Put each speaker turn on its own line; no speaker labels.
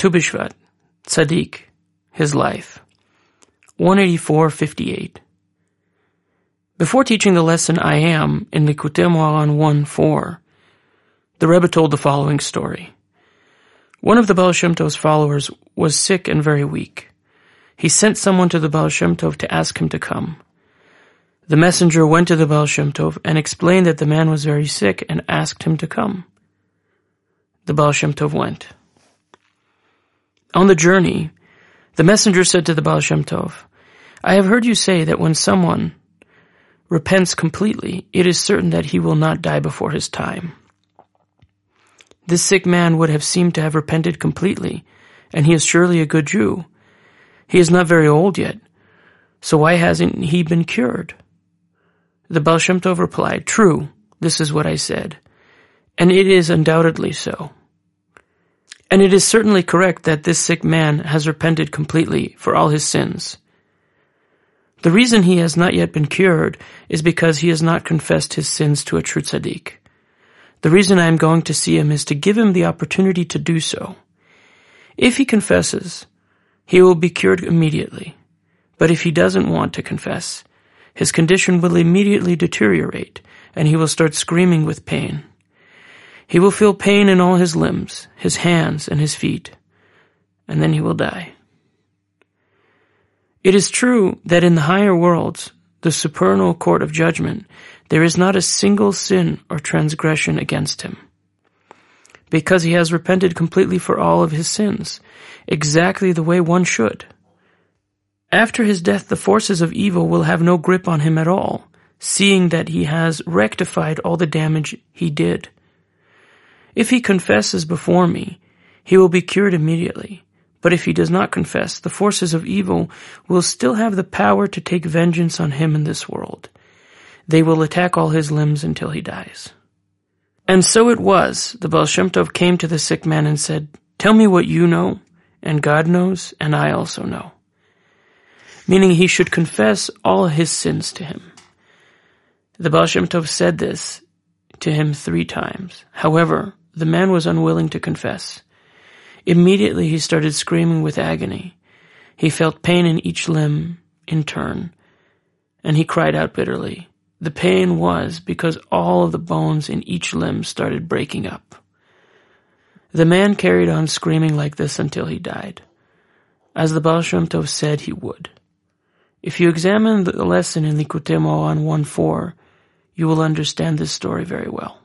Tu B'Shvat, Tzaddik, his life. 184.58. Before teaching the lesson I am in Likutei Moharan 1.4, the Rebbe told the following story. One of the Baal Shem Tov's followers was sick and very weak. He sent someone to the Baal Shem Tov to ask him to come. The messenger went to the Baal Shem Tov and explained that the man was very sick and asked him to come. The Baal Shem Tov went. On the journey, the messenger said to the Baal Shem Tov, I have heard you say that when someone repents completely, it is certain that he will not die before his time. This sick man would have seemed to have repented completely, and he is surely a good Jew. He is not very old yet, so why hasn't he been cured? The Baal Shem Tov replied, True, this is what I said, and it is undoubtedly so. And it is certainly correct that this sick man has repented completely for all his sins. The reason he has not yet been cured is because he has not confessed his sins to a true tzaddik. The reason I am going to see him is to give him the opportunity to do so. If he confesses, he will be cured immediately. But if he doesn't want to confess, his condition will immediately deteriorate and he will start screaming with pain. He will feel pain in all his limbs, his hands, and his feet, and then he will die. It is true that in the higher worlds, the supernal court of judgment, there is not a single sin or transgression against him. Because he has repented completely for all of his sins, exactly the way one should. After his death, the forces of evil will have no grip on him at all, seeing that he has rectified all the damage he did. If he confesses before me, he will be cured immediately. But if he does not confess, the forces of evil will still have the power to take vengeance on him in this world. They will attack all his limbs until he dies. And so it was, the Baal Shem Tov came to the sick man and said, Tell me what you know, and God knows, and I also know. Meaning he should confess all his sins to him. The Baal Shem Tov said this to him three times. However, the man was unwilling to confess. Immediately he started screaming with agony. He felt pain in each limb in turn, and he cried out bitterly. The pain was because all of the bones in each limb started breaking up. The man carried on screaming like this until he died, as the Baal Shem Tov said he would. If you examine the lesson in Likutei Moharan 1.4, you will understand this story very well.